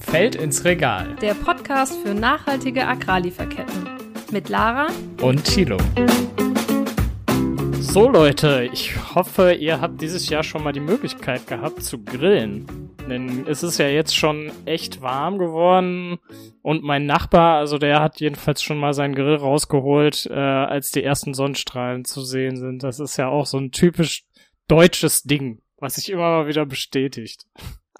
Feld ins Regal. Der Podcast für nachhaltige Agrarlieferketten. Mit Lara und Thilo. So Leute, ich hoffe, ihr habt dieses Jahr schon mal die Möglichkeit gehabt zu grillen. Denn es ist ja jetzt schon echt warm geworden und mein Nachbar, also der hat jedenfalls schon mal seinen Grill rausgeholt, äh, als die ersten Sonnenstrahlen zu sehen sind. Das ist ja auch so ein typisch deutsches Ding, was sich immer mal wieder bestätigt.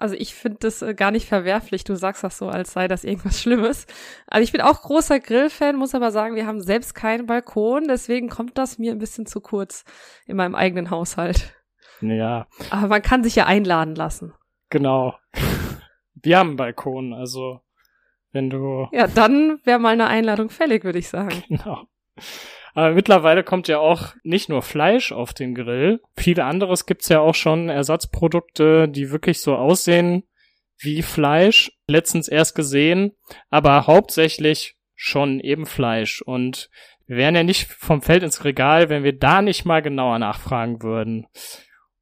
Also ich finde das äh, gar nicht verwerflich. Du sagst das so, als sei das irgendwas Schlimmes. Also ich bin auch großer Grillfan, muss aber sagen, wir haben selbst keinen Balkon, deswegen kommt das mir ein bisschen zu kurz in meinem eigenen Haushalt. Ja. Aber man kann sich ja einladen lassen. Genau. Wir haben einen Balkon, also wenn du. Ja, dann wäre mal eine Einladung fällig, würde ich sagen. Genau. Aber mittlerweile kommt ja auch nicht nur Fleisch auf den Grill. Viele anderes gibt's ja auch schon Ersatzprodukte, die wirklich so aussehen wie Fleisch. Letztens erst gesehen, aber hauptsächlich schon eben Fleisch. Und wir wären ja nicht vom Feld ins Regal, wenn wir da nicht mal genauer nachfragen würden.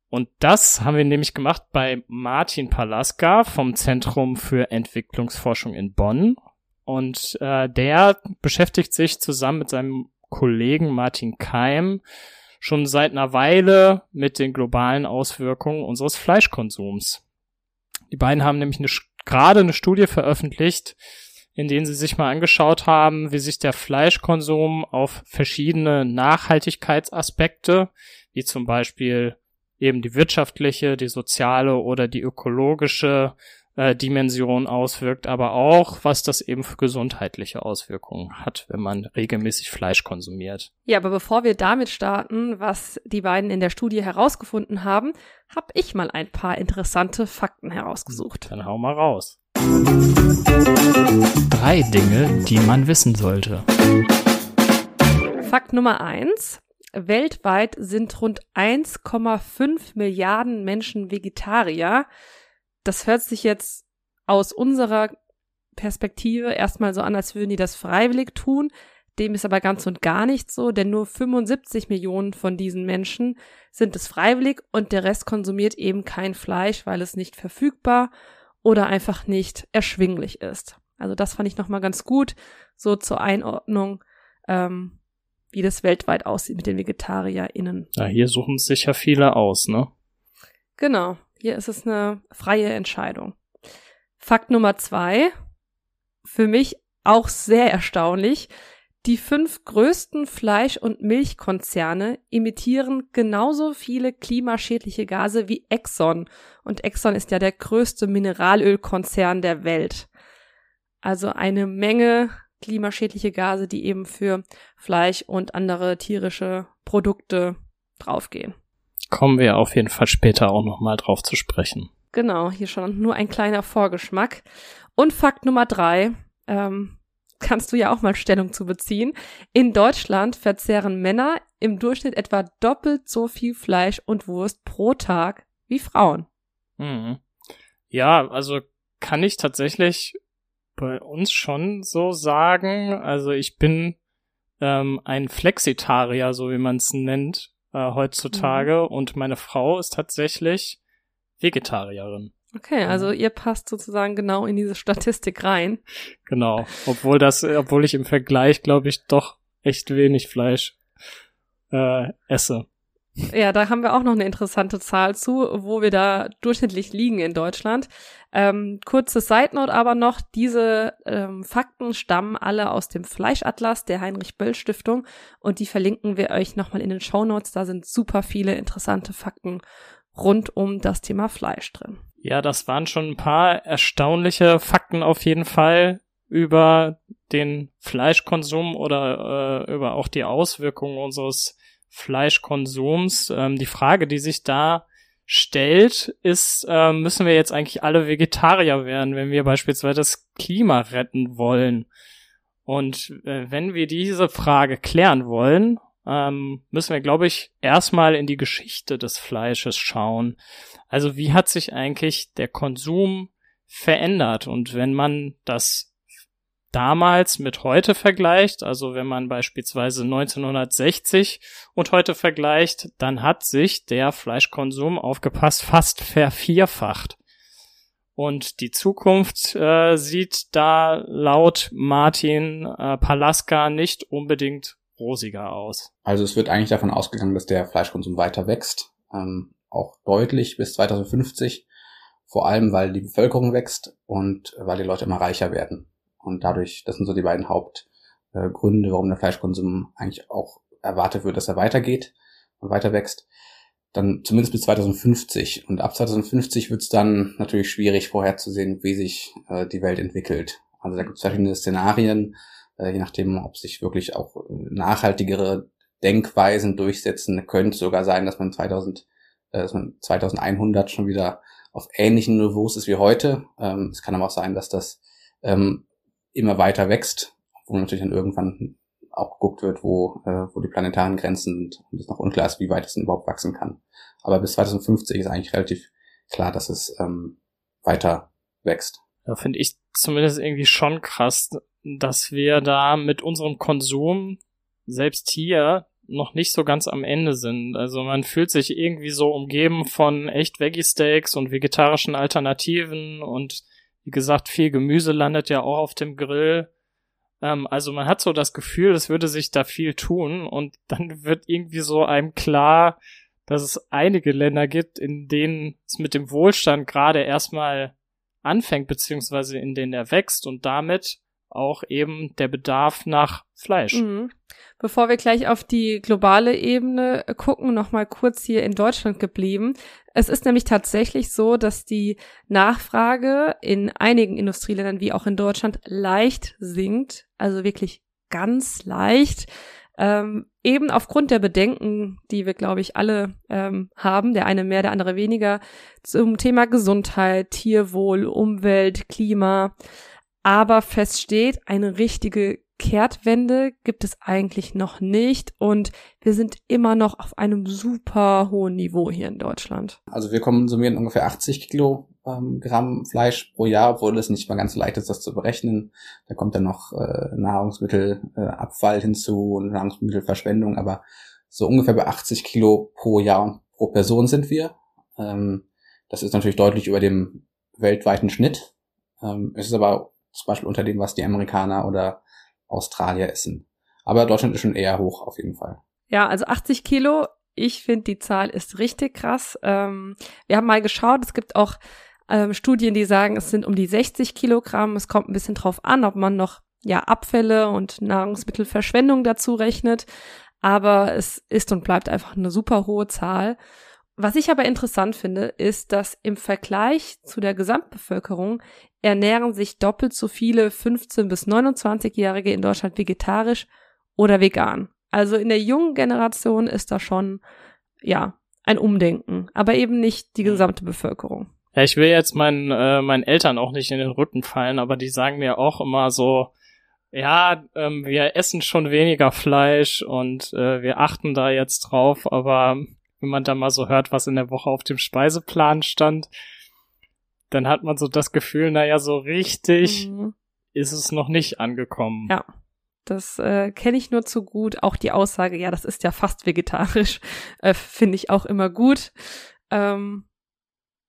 Und das haben wir nämlich gemacht bei Martin Palaska vom Zentrum für Entwicklungsforschung in Bonn. Und äh, der beschäftigt sich zusammen mit seinem Kollegen Martin Keim schon seit einer Weile mit den globalen Auswirkungen unseres Fleischkonsums. Die beiden haben nämlich eine, gerade eine Studie veröffentlicht, in denen sie sich mal angeschaut haben, wie sich der Fleischkonsum auf verschiedene Nachhaltigkeitsaspekte, wie zum Beispiel eben die wirtschaftliche, die soziale oder die ökologische äh, Dimension auswirkt, aber auch, was das eben für gesundheitliche Auswirkungen hat, wenn man regelmäßig Fleisch konsumiert. Ja, aber bevor wir damit starten, was die beiden in der Studie herausgefunden haben, habe ich mal ein paar interessante Fakten herausgesucht. Dann hau mal raus. Drei Dinge, die man wissen sollte. Fakt Nummer eins. Weltweit sind rund 1,5 Milliarden Menschen Vegetarier das hört sich jetzt aus unserer Perspektive erstmal so an, als würden die das freiwillig tun. Dem ist aber ganz und gar nicht so, denn nur 75 Millionen von diesen Menschen sind es freiwillig und der Rest konsumiert eben kein Fleisch, weil es nicht verfügbar oder einfach nicht erschwinglich ist. Also das fand ich nochmal ganz gut, so zur Einordnung, ähm, wie das weltweit aussieht mit den VegetarierInnen. Ja, hier suchen sich ja viele aus, ne? Genau. Hier ist es eine freie Entscheidung. Fakt Nummer zwei, für mich auch sehr erstaunlich. Die fünf größten Fleisch- und Milchkonzerne emittieren genauso viele klimaschädliche Gase wie Exxon. Und Exxon ist ja der größte Mineralölkonzern der Welt. Also eine Menge klimaschädliche Gase, die eben für Fleisch und andere tierische Produkte draufgehen kommen wir auf jeden Fall später auch nochmal drauf zu sprechen. Genau, hier schon nur ein kleiner Vorgeschmack. Und Fakt Nummer drei, ähm, kannst du ja auch mal Stellung zu beziehen. In Deutschland verzehren Männer im Durchschnitt etwa doppelt so viel Fleisch und Wurst pro Tag wie Frauen. Mhm. Ja, also kann ich tatsächlich bei uns schon so sagen. Also ich bin ähm, ein Flexitarier, so wie man es nennt äh, heutzutage mhm. und meine Frau ist tatsächlich Vegetarierin. Okay, also ihr passt sozusagen genau in diese Statistik rein. Genau, obwohl das, obwohl ich im Vergleich, glaube ich, doch echt wenig Fleisch äh, esse. Ja, da haben wir auch noch eine interessante Zahl zu, wo wir da durchschnittlich liegen in Deutschland. Ähm, kurze Side Note aber noch, diese ähm, Fakten stammen alle aus dem Fleischatlas der Heinrich Böll Stiftung und die verlinken wir euch nochmal in den Show Notes. Da sind super viele interessante Fakten rund um das Thema Fleisch drin. Ja, das waren schon ein paar erstaunliche Fakten auf jeden Fall über den Fleischkonsum oder äh, über auch die Auswirkungen unseres Fleischkonsums. Ähm, die Frage, die sich da stellt, ist, äh, müssen wir jetzt eigentlich alle Vegetarier werden, wenn wir beispielsweise das Klima retten wollen? Und äh, wenn wir diese Frage klären wollen, ähm, müssen wir, glaube ich, erstmal in die Geschichte des Fleisches schauen. Also wie hat sich eigentlich der Konsum verändert? Und wenn man das damals mit heute vergleicht, also wenn man beispielsweise 1960 und heute vergleicht, dann hat sich der Fleischkonsum aufgepasst fast vervierfacht. Und die Zukunft äh, sieht da laut Martin äh, Palaska nicht unbedingt rosiger aus. Also es wird eigentlich davon ausgegangen, dass der Fleischkonsum weiter wächst, ähm, auch deutlich bis 2050, vor allem weil die Bevölkerung wächst und weil die Leute immer reicher werden. Und dadurch, das sind so die beiden Hauptgründe, warum der Fleischkonsum eigentlich auch erwartet wird, dass er weitergeht und weiter wächst. Dann zumindest bis 2050. Und ab 2050 wird es dann natürlich schwierig vorherzusehen, wie sich äh, die Welt entwickelt. Also da gibt es verschiedene Szenarien, äh, je nachdem, ob sich wirklich auch äh, nachhaltigere Denkweisen durchsetzen. Könnte sogar sein, dass man 2000, äh, dass man 2100 schon wieder auf ähnlichen Niveaus ist wie heute. Ähm, es kann aber auch sein, dass das ähm, immer weiter wächst, wo natürlich dann irgendwann auch geguckt wird, wo, äh, wo die planetaren Grenzen sind und es noch unklar ist, wie weit es denn überhaupt wachsen kann. Aber bis 2050 ist eigentlich relativ klar, dass es ähm, weiter wächst. Da finde ich zumindest irgendwie schon krass, dass wir da mit unserem Konsum selbst hier noch nicht so ganz am Ende sind. Also man fühlt sich irgendwie so umgeben von echt Veggie-Steaks und vegetarischen Alternativen und wie gesagt, viel Gemüse landet ja auch auf dem Grill. Ähm, also man hat so das Gefühl, es würde sich da viel tun und dann wird irgendwie so einem klar, dass es einige Länder gibt, in denen es mit dem Wohlstand gerade erstmal anfängt, beziehungsweise in denen er wächst und damit auch eben der Bedarf nach Fleisch. Mhm. Bevor wir gleich auf die globale Ebene gucken, nochmal kurz hier in Deutschland geblieben. Es ist nämlich tatsächlich so, dass die Nachfrage in einigen Industrieländern wie auch in Deutschland leicht sinkt, also wirklich ganz leicht. Ähm, eben aufgrund der Bedenken, die wir, glaube ich, alle ähm, haben, der eine mehr, der andere weniger, zum Thema Gesundheit, Tierwohl, Umwelt, Klima. Aber feststeht, eine richtige Kehrtwende gibt es eigentlich noch nicht und wir sind immer noch auf einem super hohen Niveau hier in Deutschland. Also wir konsumieren ungefähr 80 Kilogramm ähm, Fleisch pro Jahr, obwohl es nicht mal ganz so leicht ist, das zu berechnen. Da kommt dann noch äh, Nahrungsmittelabfall äh, hinzu und Nahrungsmittelverschwendung, aber so ungefähr bei 80 Kilo pro Jahr und pro Person sind wir. Ähm, das ist natürlich deutlich über dem weltweiten Schnitt. Ähm, es ist aber zum Beispiel unter dem, was die Amerikaner oder Australier essen. Aber Deutschland ist schon eher hoch auf jeden Fall. Ja, also 80 Kilo. Ich finde, die Zahl ist richtig krass. Ähm, wir haben mal geschaut, es gibt auch ähm, Studien, die sagen, es sind um die 60 Kilogramm. Es kommt ein bisschen drauf an, ob man noch ja Abfälle und Nahrungsmittelverschwendung dazu rechnet. Aber es ist und bleibt einfach eine super hohe Zahl. Was ich aber interessant finde, ist, dass im Vergleich zu der Gesamtbevölkerung ernähren sich doppelt so viele 15- bis 29-Jährige in Deutschland vegetarisch oder vegan. Also in der jungen Generation ist da schon, ja, ein Umdenken, aber eben nicht die gesamte Bevölkerung. Ja, ich will jetzt meinen, äh, meinen Eltern auch nicht in den Rücken fallen, aber die sagen mir auch immer so, ja, ähm, wir essen schon weniger Fleisch und äh, wir achten da jetzt drauf, aber wenn man da mal so hört, was in der Woche auf dem Speiseplan stand, dann hat man so das Gefühl, naja, so richtig mhm. ist es noch nicht angekommen. Ja. Das äh, kenne ich nur zu gut. Auch die Aussage, ja, das ist ja fast vegetarisch, äh, finde ich auch immer gut. Ähm,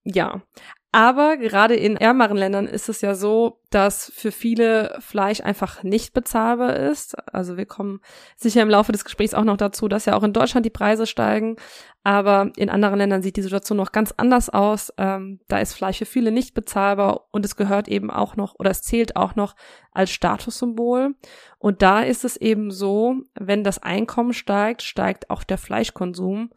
ja, aber gerade in ärmeren Ländern ist es ja so, dass für viele Fleisch einfach nicht bezahlbar ist. Also wir kommen sicher im Laufe des Gesprächs auch noch dazu, dass ja auch in Deutschland die Preise steigen. Aber in anderen Ländern sieht die Situation noch ganz anders aus. Ähm, da ist Fleisch für viele nicht bezahlbar und es gehört eben auch noch oder es zählt auch noch als Statussymbol. Und da ist es eben so, wenn das Einkommen steigt, steigt auch der Fleischkonsum.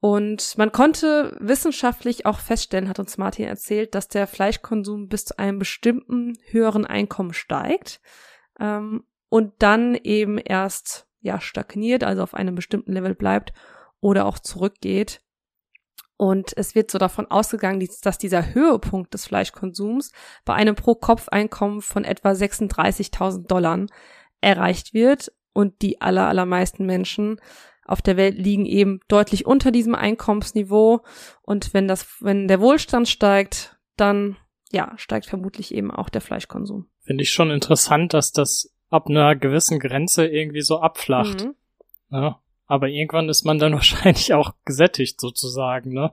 Und man konnte wissenschaftlich auch feststellen, hat uns Martin erzählt, dass der Fleischkonsum bis zu einem bestimmten höheren Einkommen steigt ähm, und dann eben erst ja stagniert, also auf einem bestimmten Level bleibt oder auch zurückgeht. Und es wird so davon ausgegangen, dass dieser Höhepunkt des Fleischkonsums bei einem Pro-Kopf-Einkommen von etwa 36.000 Dollar erreicht wird und die aller, allermeisten Menschen auf der Welt liegen eben deutlich unter diesem Einkommensniveau. Und wenn das, wenn der Wohlstand steigt, dann ja, steigt vermutlich eben auch der Fleischkonsum. Finde ich schon interessant, dass das ab einer gewissen Grenze irgendwie so abflacht. Mhm. Ja, aber irgendwann ist man dann wahrscheinlich auch gesättigt sozusagen, ne?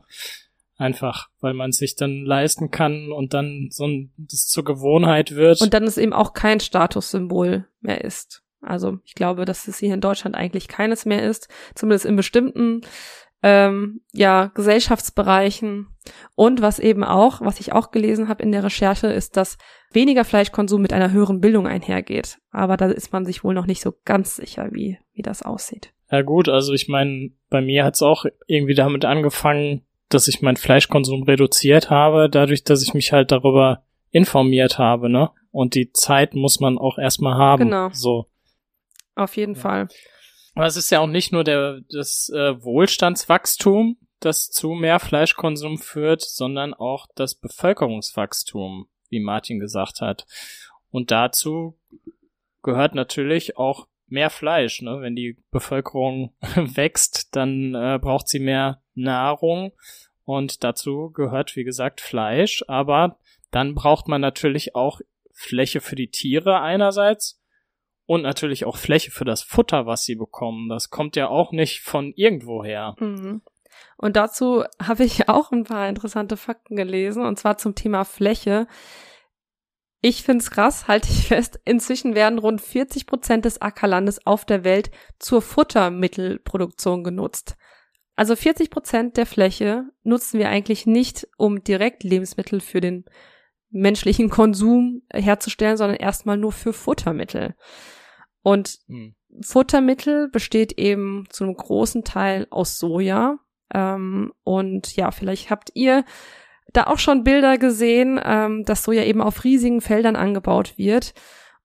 Einfach, weil man es sich dann leisten kann und dann so ein, das zur Gewohnheit wird. Und dann es eben auch kein Statussymbol mehr ist. Also ich glaube, dass es hier in Deutschland eigentlich keines mehr ist, zumindest in bestimmten ähm, ja, Gesellschaftsbereichen. Und was eben auch, was ich auch gelesen habe in der Recherche, ist, dass weniger Fleischkonsum mit einer höheren Bildung einhergeht. Aber da ist man sich wohl noch nicht so ganz sicher, wie, wie das aussieht. Ja gut, also ich meine, bei mir hat es auch irgendwie damit angefangen, dass ich meinen Fleischkonsum reduziert habe, dadurch, dass ich mich halt darüber informiert habe, ne? Und die Zeit muss man auch erstmal haben. Genau. So. Auf jeden ja. Fall. Aber es ist ja auch nicht nur der, das äh, Wohlstandswachstum, das zu mehr Fleischkonsum führt, sondern auch das Bevölkerungswachstum, wie Martin gesagt hat. Und dazu gehört natürlich auch mehr Fleisch. Ne? Wenn die Bevölkerung wächst, dann äh, braucht sie mehr Nahrung und dazu gehört, wie gesagt, Fleisch. Aber dann braucht man natürlich auch Fläche für die Tiere einerseits und natürlich auch Fläche für das Futter, was sie bekommen. Das kommt ja auch nicht von irgendwoher. Mhm. Und dazu habe ich auch ein paar interessante Fakten gelesen, und zwar zum Thema Fläche. Ich finde es krass, halte ich fest. Inzwischen werden rund 40 Prozent des Ackerlandes auf der Welt zur Futtermittelproduktion genutzt. Also 40 Prozent der Fläche nutzen wir eigentlich nicht, um direkt Lebensmittel für den menschlichen Konsum herzustellen, sondern erstmal nur für Futtermittel. Und hm. Futtermittel besteht eben zu einem großen Teil aus Soja. Ähm, und ja, vielleicht habt ihr da auch schon Bilder gesehen, ähm, dass Soja eben auf riesigen Feldern angebaut wird.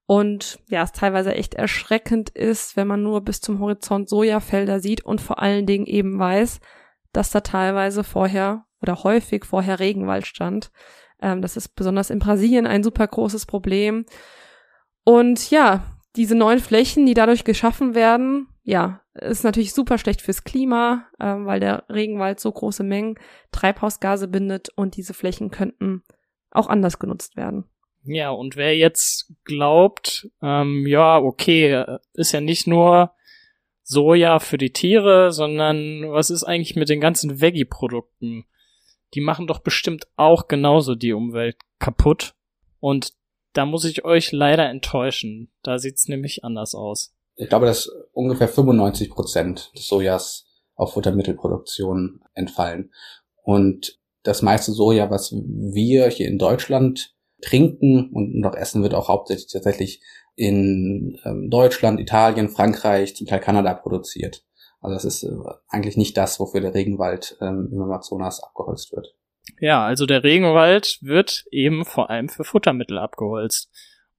Und ja, es teilweise echt erschreckend ist, wenn man nur bis zum Horizont Sojafelder sieht und vor allen Dingen eben weiß, dass da teilweise vorher oder häufig vorher Regenwald stand. Ähm, das ist besonders in Brasilien ein super großes Problem. Und ja, diese neuen Flächen, die dadurch geschaffen werden, ja, ist natürlich super schlecht fürs Klima, äh, weil der Regenwald so große Mengen Treibhausgase bindet und diese Flächen könnten auch anders genutzt werden. Ja, und wer jetzt glaubt, ähm, ja, okay, ist ja nicht nur Soja für die Tiere, sondern was ist eigentlich mit den ganzen Veggie-Produkten? Die machen doch bestimmt auch genauso die Umwelt kaputt. Und da muss ich euch leider enttäuschen. Da sieht's nämlich anders aus. Ich glaube, dass ungefähr 95 Prozent des Sojas auf Futtermittelproduktion entfallen. Und das meiste Soja, was wir hier in Deutschland trinken und noch essen, wird auch hauptsächlich tatsächlich in ähm, Deutschland, Italien, Frankreich, zum Teil Kanada produziert. Also das ist äh, eigentlich nicht das, wofür der Regenwald ähm, im Amazonas abgeholzt wird. Ja, also der Regenwald wird eben vor allem für Futtermittel abgeholzt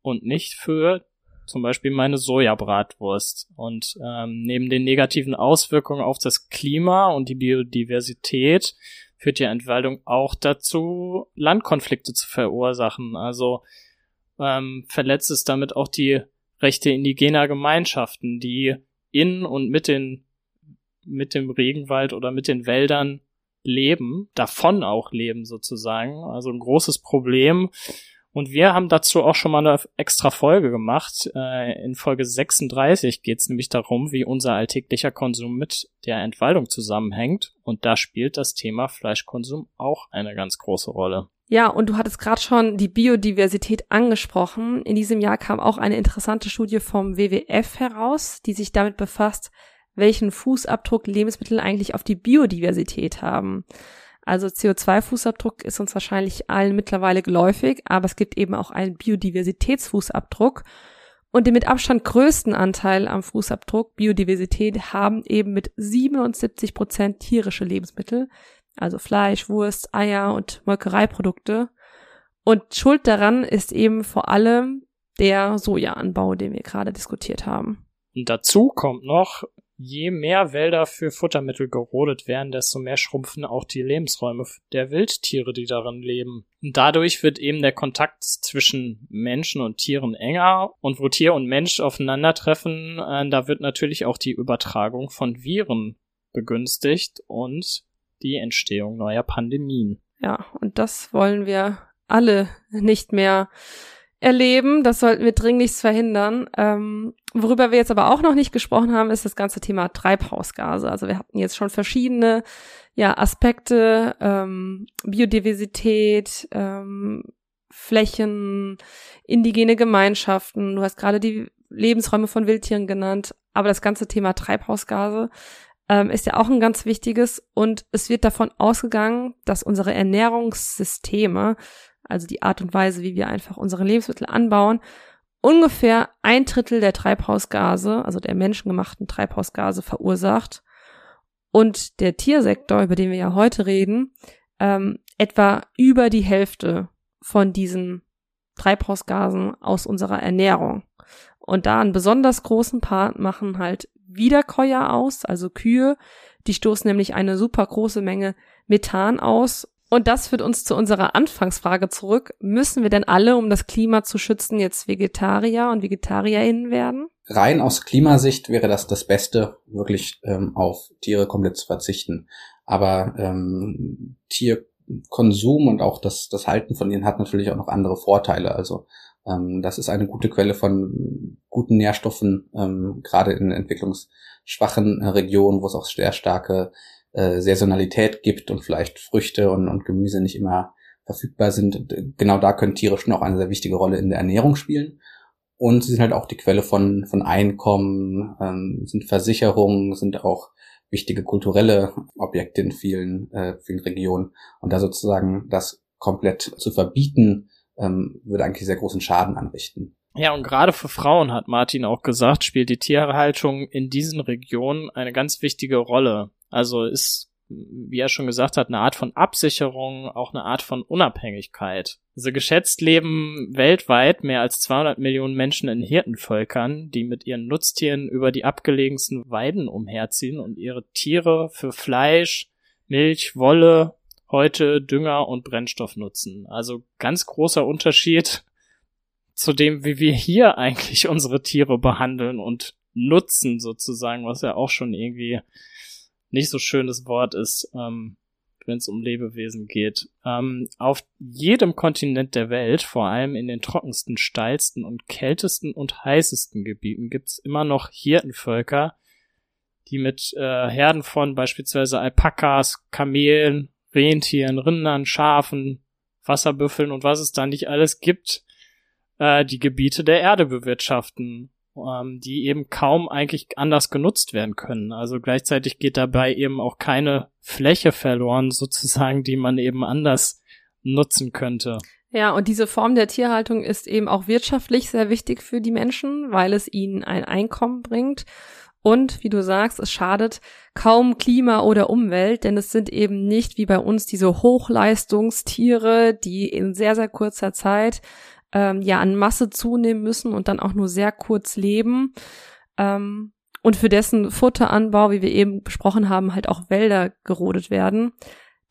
und nicht für zum Beispiel meine Sojabratwurst. Und ähm, neben den negativen Auswirkungen auf das Klima und die Biodiversität führt die Entwaldung auch dazu, Landkonflikte zu verursachen. Also ähm, verletzt es damit auch die Rechte indigener Gemeinschaften, die in und mit den mit dem Regenwald oder mit den Wäldern leben, davon auch leben sozusagen. Also ein großes Problem. Und wir haben dazu auch schon mal eine extra Folge gemacht. Äh, in Folge 36 geht es nämlich darum, wie unser alltäglicher Konsum mit der Entwaldung zusammenhängt. Und da spielt das Thema Fleischkonsum auch eine ganz große Rolle. Ja, und du hattest gerade schon die Biodiversität angesprochen. In diesem Jahr kam auch eine interessante Studie vom WWF heraus, die sich damit befasst, welchen Fußabdruck Lebensmittel eigentlich auf die Biodiversität haben. Also CO2-Fußabdruck ist uns wahrscheinlich allen mittlerweile geläufig, aber es gibt eben auch einen Biodiversitätsfußabdruck. Und den mit Abstand größten Anteil am Fußabdruck Biodiversität haben eben mit 77 Prozent tierische Lebensmittel, also Fleisch, Wurst, Eier und Molkereiprodukte. Und Schuld daran ist eben vor allem der Sojaanbau, den wir gerade diskutiert haben. Dazu kommt noch, je mehr Wälder für Futtermittel gerodet werden, desto mehr schrumpfen auch die Lebensräume der Wildtiere, die darin leben. Und dadurch wird eben der Kontakt zwischen Menschen und Tieren enger und wo Tier und Mensch aufeinandertreffen, äh, da wird natürlich auch die Übertragung von Viren begünstigt und die Entstehung neuer Pandemien. Ja, und das wollen wir alle nicht mehr erleben. Das sollten wir dringlichst verhindern. Ähm, worüber wir jetzt aber auch noch nicht gesprochen haben, ist das ganze Thema Treibhausgase. Also wir hatten jetzt schon verschiedene ja, Aspekte, ähm, Biodiversität, ähm, Flächen, indigene Gemeinschaften. Du hast gerade die Lebensräume von Wildtieren genannt, aber das ganze Thema Treibhausgase ähm, ist ja auch ein ganz wichtiges und es wird davon ausgegangen, dass unsere Ernährungssysteme, also die Art und Weise, wie wir einfach unsere Lebensmittel anbauen, ungefähr ein Drittel der Treibhausgase, also der menschengemachten Treibhausgase verursacht und der Tiersektor, über den wir ja heute reden, ähm, etwa über die Hälfte von diesen Treibhausgasen aus unserer Ernährung. Und da einen besonders großen Part machen halt Wiederkäuer aus, also Kühe. Die stoßen nämlich eine super große Menge Methan aus. Und das führt uns zu unserer Anfangsfrage zurück. Müssen wir denn alle, um das Klima zu schützen, jetzt Vegetarier und VegetarierInnen werden? Rein aus Klimasicht wäre das das Beste, wirklich ähm, auf Tiere komplett zu verzichten. Aber ähm, Tierkonsum und auch das, das Halten von ihnen hat natürlich auch noch andere Vorteile. Also ähm, das ist eine gute Quelle von guten Nährstoffen, ähm, gerade in entwicklungsschwachen Regionen, wo es auch sehr starke äh, Saisonalität gibt und vielleicht Früchte und, und Gemüse nicht immer verfügbar sind. Genau da können Tiere schon auch eine sehr wichtige Rolle in der Ernährung spielen. Und sie sind halt auch die Quelle von, von Einkommen, ähm, sind Versicherungen, sind auch wichtige kulturelle Objekte in vielen, äh, vielen Regionen. Und da sozusagen das komplett zu verbieten, ähm, würde eigentlich sehr großen Schaden anrichten. Ja, und gerade für Frauen, hat Martin auch gesagt, spielt die Tierhaltung in diesen Regionen eine ganz wichtige Rolle. Also ist, wie er schon gesagt hat, eine Art von Absicherung, auch eine Art von Unabhängigkeit. Also geschätzt leben weltweit mehr als 200 Millionen Menschen in Hirtenvölkern, die mit ihren Nutztieren über die abgelegensten Weiden umherziehen und ihre Tiere für Fleisch, Milch, Wolle heute Dünger und Brennstoff nutzen. Also ganz großer Unterschied zu dem, wie wir hier eigentlich unsere Tiere behandeln und nutzen sozusagen, was ja auch schon irgendwie nicht so schönes Wort ist, ähm, wenn es um Lebewesen geht. Ähm, auf jedem Kontinent der Welt, vor allem in den trockensten, steilsten und kältesten und heißesten Gebieten, gibt's immer noch Hirtenvölker, die mit äh, Herden von beispielsweise Alpakas, Kamelen Rentieren, Rindern, Schafen, Wasserbüffeln und was es da nicht alles gibt, äh, die Gebiete der Erde bewirtschaften, ähm, die eben kaum eigentlich anders genutzt werden können. Also gleichzeitig geht dabei eben auch keine Fläche verloren, sozusagen, die man eben anders nutzen könnte. Ja, und diese Form der Tierhaltung ist eben auch wirtschaftlich sehr wichtig für die Menschen, weil es ihnen ein Einkommen bringt und wie du sagst, es schadet kaum Klima oder Umwelt, denn es sind eben nicht wie bei uns diese Hochleistungstiere, die in sehr, sehr kurzer Zeit ähm, ja an Masse zunehmen müssen und dann auch nur sehr kurz leben. Ähm, und für dessen Futteranbau, wie wir eben besprochen haben, halt auch Wälder gerodet werden.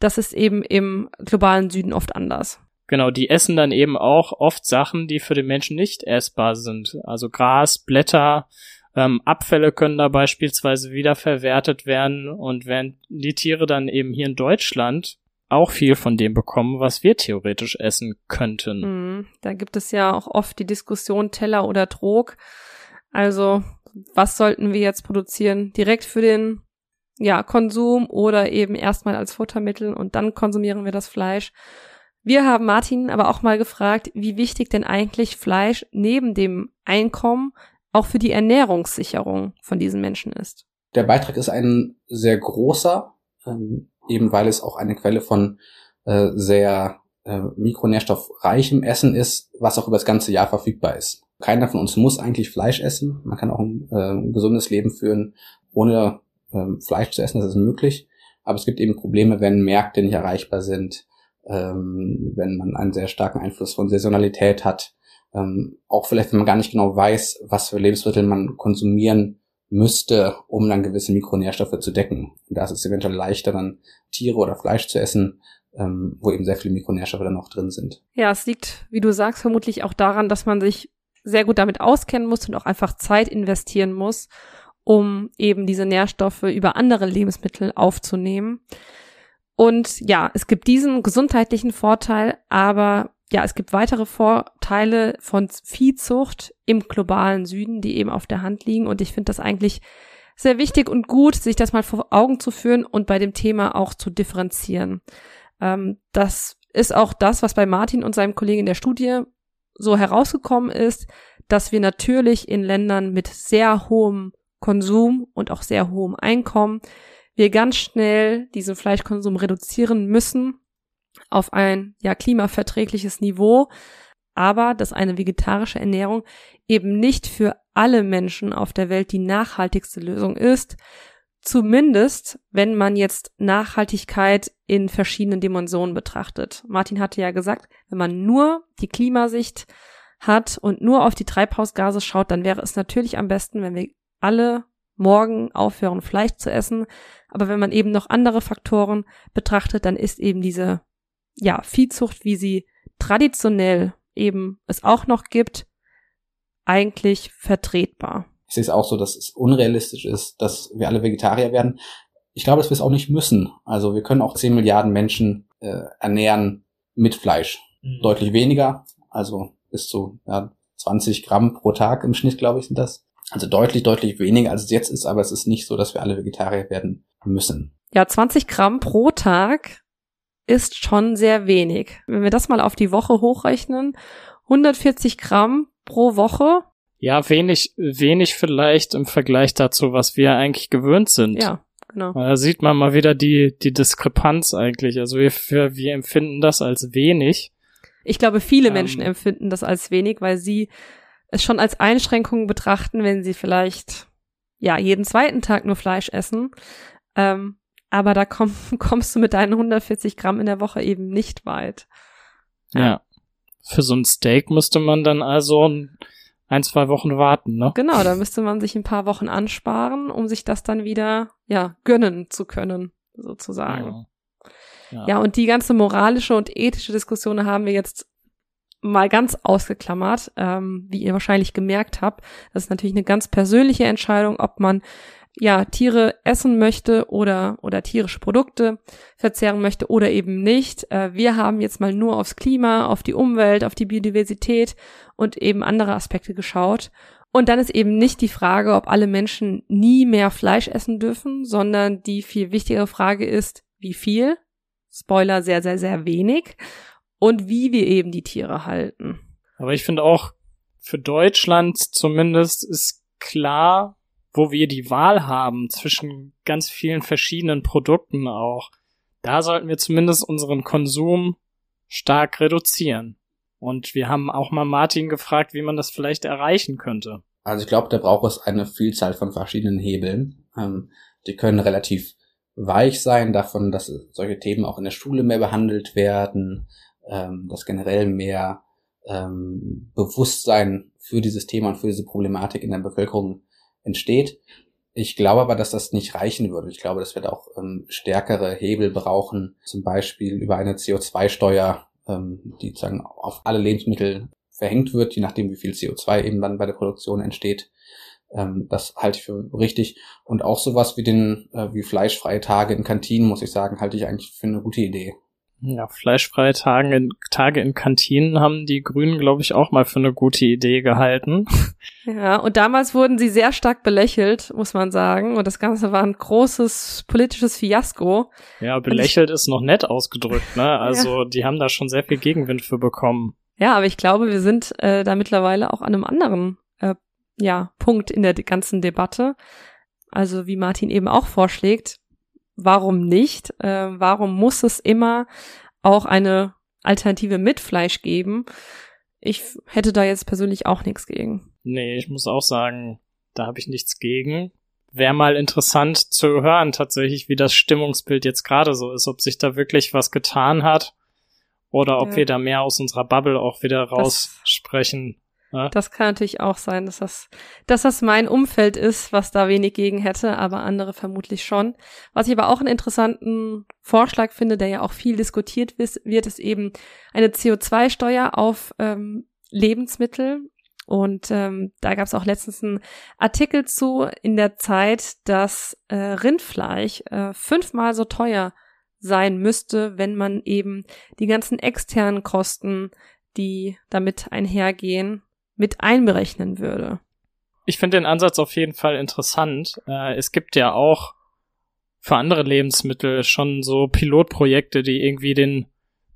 Das ist eben im globalen Süden oft anders. Genau, die essen dann eben auch oft Sachen, die für den Menschen nicht essbar sind. Also Gras, Blätter, ähm, Abfälle können da beispielsweise wiederverwertet werden und während die Tiere dann eben hier in Deutschland auch viel von dem bekommen, was wir theoretisch essen könnten. Mhm. Da gibt es ja auch oft die Diskussion Teller oder Trog. Also, was sollten wir jetzt produzieren? Direkt für den ja, Konsum oder eben erstmal als Futtermittel und dann konsumieren wir das Fleisch. Wir haben Martin aber auch mal gefragt, wie wichtig denn eigentlich Fleisch neben dem Einkommen auch für die Ernährungssicherung von diesen Menschen ist. Der Beitrag ist ein sehr großer, ähm, eben weil es auch eine Quelle von äh, sehr äh, mikronährstoffreichem Essen ist, was auch über das ganze Jahr verfügbar ist. Keiner von uns muss eigentlich Fleisch essen. Man kann auch ein, äh, ein gesundes Leben führen, ohne ähm, Fleisch zu essen. Das ist möglich. Aber es gibt eben Probleme, wenn Märkte nicht erreichbar sind, ähm, wenn man einen sehr starken Einfluss von Saisonalität hat, ähm, auch vielleicht, wenn man gar nicht genau weiß, was für Lebensmittel man konsumieren müsste, um dann gewisse Mikronährstoffe zu decken. Da ist es eventuell leichter, dann Tiere oder Fleisch zu essen, ähm, wo eben sehr viele Mikronährstoffe dann auch drin sind. Ja, es liegt, wie du sagst, vermutlich auch daran, dass man sich sehr gut damit auskennen muss und auch einfach Zeit investieren muss, um eben diese Nährstoffe über andere Lebensmittel aufzunehmen. Und ja, es gibt diesen gesundheitlichen Vorteil, aber ja, es gibt weitere Vorteile von Viehzucht im globalen Süden, die eben auf der Hand liegen. Und ich finde das eigentlich sehr wichtig und gut, sich das mal vor Augen zu führen und bei dem Thema auch zu differenzieren. Ähm, das ist auch das, was bei Martin und seinem Kollegen in der Studie so herausgekommen ist, dass wir natürlich in Ländern mit sehr hohem Konsum und auch sehr hohem Einkommen wir ganz schnell diesen Fleischkonsum reduzieren müssen auf ein ja klimaverträgliches Niveau, aber dass eine vegetarische Ernährung eben nicht für alle Menschen auf der Welt die nachhaltigste Lösung ist, zumindest wenn man jetzt Nachhaltigkeit in verschiedenen Dimensionen betrachtet. Martin hatte ja gesagt, wenn man nur die Klimasicht hat und nur auf die Treibhausgase schaut, dann wäre es natürlich am besten, wenn wir alle morgen aufhören, Fleisch zu essen. Aber wenn man eben noch andere Faktoren betrachtet, dann ist eben diese ja, Viehzucht, wie sie traditionell eben es auch noch gibt, eigentlich vertretbar. Ich sehe es auch so, dass es unrealistisch ist, dass wir alle Vegetarier werden. Ich glaube, dass wir es auch nicht müssen. Also wir können auch 10 Milliarden Menschen äh, ernähren mit Fleisch. Mhm. Deutlich weniger, also bis zu ja, 20 Gramm pro Tag im Schnitt, glaube ich, sind das. Also deutlich, deutlich weniger, als es jetzt ist, aber es ist nicht so, dass wir alle Vegetarier werden müssen. Ja, 20 Gramm pro Tag ist schon sehr wenig. Wenn wir das mal auf die Woche hochrechnen, 140 Gramm pro Woche. Ja, wenig, wenig vielleicht im Vergleich dazu, was wir eigentlich gewöhnt sind. Ja, genau. Da sieht man mal wieder die, die Diskrepanz eigentlich. Also wir, wir, wir empfinden das als wenig. Ich glaube, viele ähm, Menschen empfinden das als wenig, weil sie es schon als Einschränkung betrachten, wenn sie vielleicht ja jeden zweiten Tag nur Fleisch essen. Ähm, aber da komm, kommst du mit deinen 140 Gramm in der Woche eben nicht weit. Ja. ja. Für so ein Steak müsste man dann also ein, zwei Wochen warten, ne? Genau, da müsste man sich ein paar Wochen ansparen, um sich das dann wieder, ja, gönnen zu können, sozusagen. Ja, ja. ja und die ganze moralische und ethische Diskussion haben wir jetzt mal ganz ausgeklammert, ähm, wie ihr wahrscheinlich gemerkt habt. Das ist natürlich eine ganz persönliche Entscheidung, ob man ja Tiere essen möchte oder oder tierische Produkte verzehren möchte oder eben nicht. Äh, wir haben jetzt mal nur aufs Klima, auf die Umwelt, auf die Biodiversität und eben andere Aspekte geschaut. Und dann ist eben nicht die Frage, ob alle Menschen nie mehr Fleisch essen dürfen, sondern die viel wichtigere Frage ist, wie viel? Spoiler, sehr, sehr, sehr wenig. Und wie wir eben die Tiere halten. Aber ich finde auch, für Deutschland zumindest ist klar, wo wir die Wahl haben zwischen ganz vielen verschiedenen Produkten auch, da sollten wir zumindest unseren Konsum stark reduzieren. Und wir haben auch mal Martin gefragt, wie man das vielleicht erreichen könnte. Also ich glaube, da braucht es eine Vielzahl von verschiedenen Hebeln. Ähm, die können relativ weich sein, davon, dass solche Themen auch in der Schule mehr behandelt werden, ähm, dass generell mehr ähm, Bewusstsein für dieses Thema und für diese Problematik in der Bevölkerung entsteht. Ich glaube aber, dass das nicht reichen würde. Ich glaube, dass wir da auch ähm, stärkere Hebel brauchen, zum Beispiel über eine CO2-Steuer, ähm, die sozusagen auf alle Lebensmittel verhängt wird, je nachdem, wie viel CO2 eben dann bei der Produktion entsteht. Ähm, das halte ich für richtig. Und auch sowas wie den, äh, wie fleischfreie Tage in Kantinen, muss ich sagen, halte ich eigentlich für eine gute Idee. Ja, fleischfreie Tage in, Tage in Kantinen haben die Grünen, glaube ich, auch mal für eine gute Idee gehalten. Ja, und damals wurden sie sehr stark belächelt, muss man sagen. Und das Ganze war ein großes politisches Fiasko. Ja, belächelt ich, ist noch nett ausgedrückt, ne? Also ja. die haben da schon sehr viel Gegenwind für bekommen. Ja, aber ich glaube, wir sind äh, da mittlerweile auch an einem anderen äh, ja, Punkt in der ganzen Debatte. Also wie Martin eben auch vorschlägt, warum nicht? Äh, warum muss es immer auch eine Alternative mit Fleisch geben? Ich hätte da jetzt persönlich auch nichts gegen. Nee, ich muss auch sagen, da habe ich nichts gegen. Wäre mal interessant zu hören, tatsächlich, wie das Stimmungsbild jetzt gerade so ist, ob sich da wirklich was getan hat oder ob ja. wir da mehr aus unserer Bubble auch wieder raussprechen. Ja? Das kann natürlich auch sein, dass das, dass das mein Umfeld ist, was da wenig gegen hätte, aber andere vermutlich schon. Was ich aber auch einen interessanten Vorschlag finde, der ja auch viel diskutiert wird, ist eben eine CO2-Steuer auf ähm, Lebensmittel. Und ähm, da gab es auch letztens einen Artikel zu in der Zeit, dass äh, Rindfleisch äh, fünfmal so teuer sein müsste, wenn man eben die ganzen externen Kosten die damit einhergehen, mit einberechnen würde. Ich finde den Ansatz auf jeden Fall interessant. Äh, es gibt ja auch für andere Lebensmittel schon so Pilotprojekte, die irgendwie den,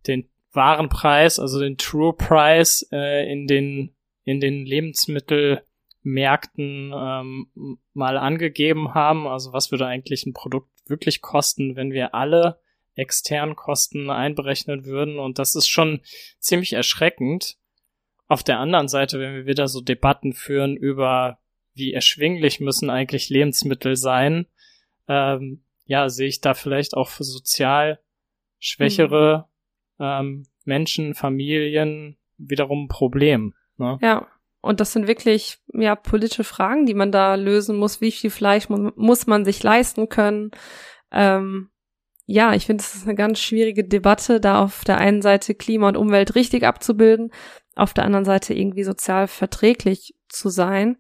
den wahren Preis, also den True Price äh, in den, in den Lebensmittelmärkten ähm, mal angegeben haben. Also was würde eigentlich ein Produkt wirklich kosten, wenn wir alle externen Kosten einberechnen würden. Und das ist schon ziemlich erschreckend. Auf der anderen Seite, wenn wir wieder so Debatten führen über, wie erschwinglich müssen eigentlich Lebensmittel sein, ähm, ja, sehe ich da vielleicht auch für sozial schwächere mhm. ähm, Menschen, Familien wiederum ein Problem. Ne? Ja, und das sind wirklich ja politische Fragen, die man da lösen muss. Wie viel Fleisch mu muss man sich leisten können? Ähm, ja, ich finde, es ist eine ganz schwierige Debatte, da auf der einen Seite Klima und Umwelt richtig abzubilden, auf der anderen Seite irgendwie sozial verträglich zu sein.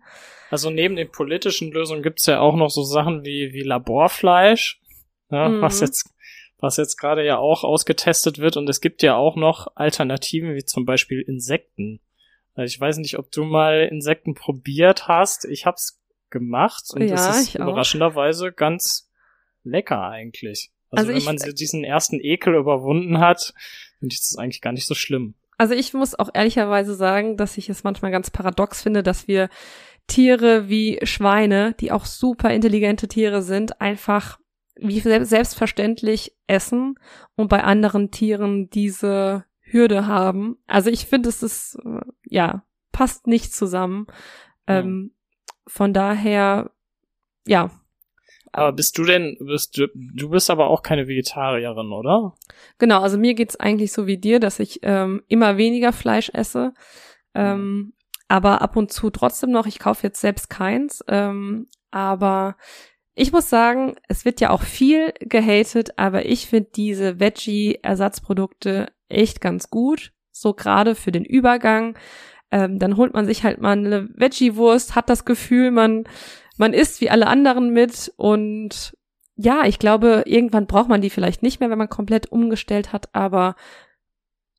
Also neben den politischen Lösungen gibt's ja auch noch so Sachen wie, wie Laborfleisch, ja, mhm. was jetzt was jetzt gerade ja auch ausgetestet wird und es gibt ja auch noch Alternativen wie zum Beispiel Insekten. Also ich weiß nicht, ob du mal Insekten probiert hast. Ich hab's gemacht und ja, das ist überraschenderweise ganz lecker eigentlich. Also, also wenn man diesen ersten Ekel überwunden hat, finde ich das eigentlich gar nicht so schlimm. Also ich muss auch ehrlicherweise sagen, dass ich es manchmal ganz paradox finde, dass wir Tiere wie Schweine, die auch super intelligente Tiere sind, einfach wie selbstverständlich essen und bei anderen Tieren diese Hürde haben. Also ich finde, es ist, äh, ja, passt nicht zusammen. Ja. Ähm, von daher, ja, aber bist du denn, bist du, du bist aber auch keine Vegetarierin, oder? Genau, also mir geht's eigentlich so wie dir, dass ich ähm, immer weniger Fleisch esse. Ähm, aber ab und zu trotzdem noch, ich kaufe jetzt selbst keins. Ähm, aber ich muss sagen, es wird ja auch viel gehatet, aber ich finde diese Veggie-Ersatzprodukte echt ganz gut. So gerade für den Übergang. Ähm, dann holt man sich halt mal eine Veggie-Wurst, hat das Gefühl, man man isst wie alle anderen mit und ja, ich glaube, irgendwann braucht man die vielleicht nicht mehr, wenn man komplett umgestellt hat, aber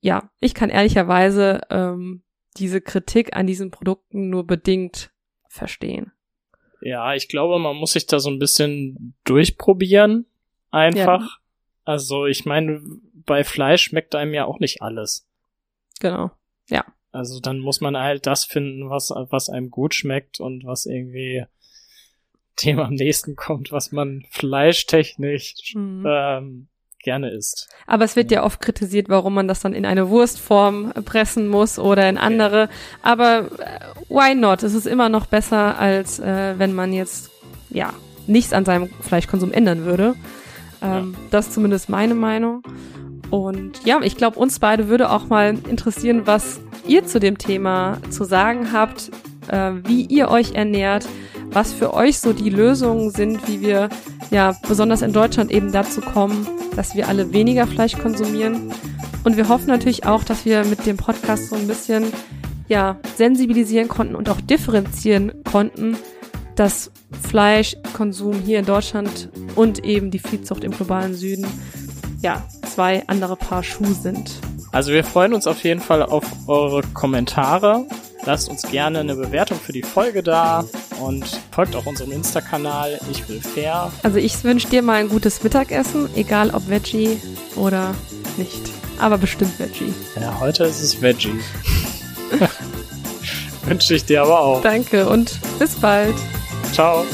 ja, ich kann ehrlicherweise ähm, diese Kritik an diesen Produkten nur bedingt verstehen. Ja, ich glaube, man muss sich da so ein bisschen durchprobieren. Einfach. Ja. Also, ich meine, bei Fleisch schmeckt einem ja auch nicht alles. Genau. Ja. Also, dann muss man halt das finden, was, was einem gut schmeckt und was irgendwie dem am nächsten kommt, was man fleischtechnisch mhm. ähm, gerne isst. Aber es wird ja. ja oft kritisiert, warum man das dann in eine Wurstform pressen muss oder in andere. Okay. Aber äh, why not? Es ist immer noch besser, als äh, wenn man jetzt ja nichts an seinem Fleischkonsum ändern würde. Ähm, ja. Das ist zumindest meine Meinung. Und ja, ich glaube, uns beide würde auch mal interessieren, was ihr zu dem Thema zu sagen habt, äh, wie ihr euch ernährt, was für euch so die Lösungen sind, wie wir ja besonders in Deutschland eben dazu kommen, dass wir alle weniger Fleisch konsumieren. Und wir hoffen natürlich auch, dass wir mit dem Podcast so ein bisschen ja sensibilisieren konnten und auch differenzieren konnten, dass Fleischkonsum hier in Deutschland und eben die Viehzucht im globalen Süden ja zwei andere Paar Schuhe sind. Also wir freuen uns auf jeden Fall auf eure Kommentare. Lasst uns gerne eine Bewertung für die Folge da und folgt auch unserem Insta-Kanal Ich will fair. Also ich wünsche dir mal ein gutes Mittagessen, egal ob Veggie oder nicht. Aber bestimmt Veggie. Ja, heute ist es Veggie. wünsche ich dir aber auch. Danke und bis bald. Ciao.